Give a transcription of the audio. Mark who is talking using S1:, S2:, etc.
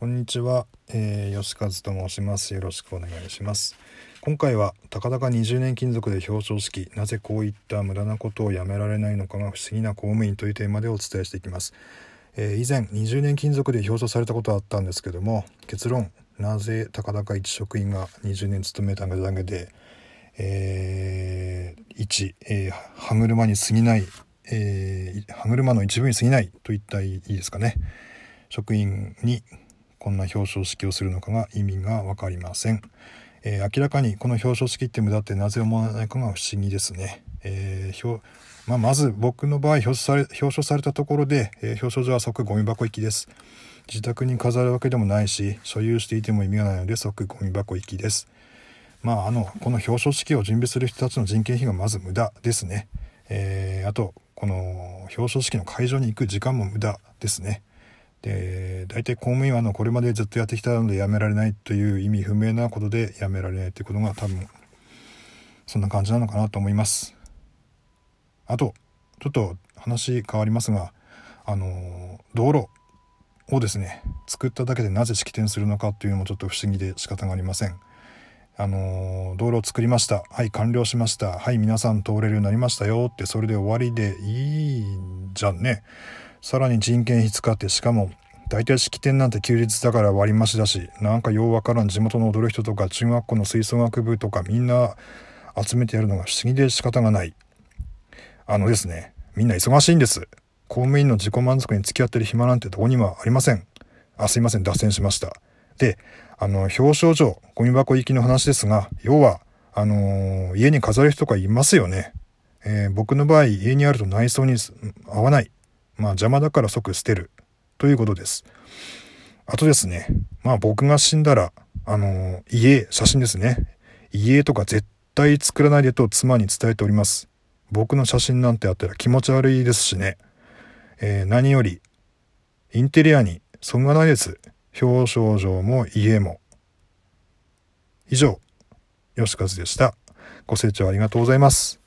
S1: こんにちは、えー、吉和と申します。よろしくお願いします。今回はたかだか20年勤続で表彰式。なぜこういった無駄なことをやめられないのかが不思議な公務員というテーマでお伝えしていきます。えー、以前20年勤続で表彰されたことはあったんですけども結論なぜたかだか一職員が20年勤めただけで、えー、1、えー、歯車に過ぎない、えー、歯車の一部に過ぎないといったいいですかね。職員にこんな表彰式をするのかが意味が分かりません、えー、明らかにこの表彰式って無駄ってなぜ思わないかが不思議ですね、えーまあ、まず僕の場合表彰され表彰されたところで、えー、表彰状は即ゴミ箱行きです。自宅に飾るわけでもないし所有していても意味がないので即ゴミ箱行きです。まああのこの表彰式を準備する人たちの人件費がまず無駄ですね、えー、あとこの表彰式の会場に行く時間も無駄ですね。で大体公務員はあのこれまでずっとやってきたのでやめられないという意味不明なことでやめられないということが多分そんな感じなのかなと思います。あとちょっと話変わりますがあの道路をですね作っただけでなぜ式典するのかっていうのもちょっと不思議で仕方がありません。あの道路を作りました。はい完了しました。はい皆さん通れるようになりましたよってそれで終わりでいいじゃんね。さらに人件費使ってしかも大体式典なんて休日だから割り増しだしなんかようわからん地元の踊る人とか中学校の吹奏楽部とかみんな集めてやるのが不思議で仕方がない。あのですねみんな忙しいんです。公務員の自己満足に付き合ってる暇なんてどこにもありません。あすいません脱線しました。であの表彰状ゴミ箱行きの話ですが要はあのー、家に飾る人がいますよね、えー、僕の場合家にあると内装に合わない。まあ邪魔だから即捨てるということです。あとですね、まあ僕が死んだら、あの、家、写真ですね。家とか絶対作らないでと妻に伝えております。僕の写真なんてあったら気持ち悪いですしね。えー、何より、インテリアに損がないです。表彰状も家も。以上、吉和でした。ご清聴ありがとうございます。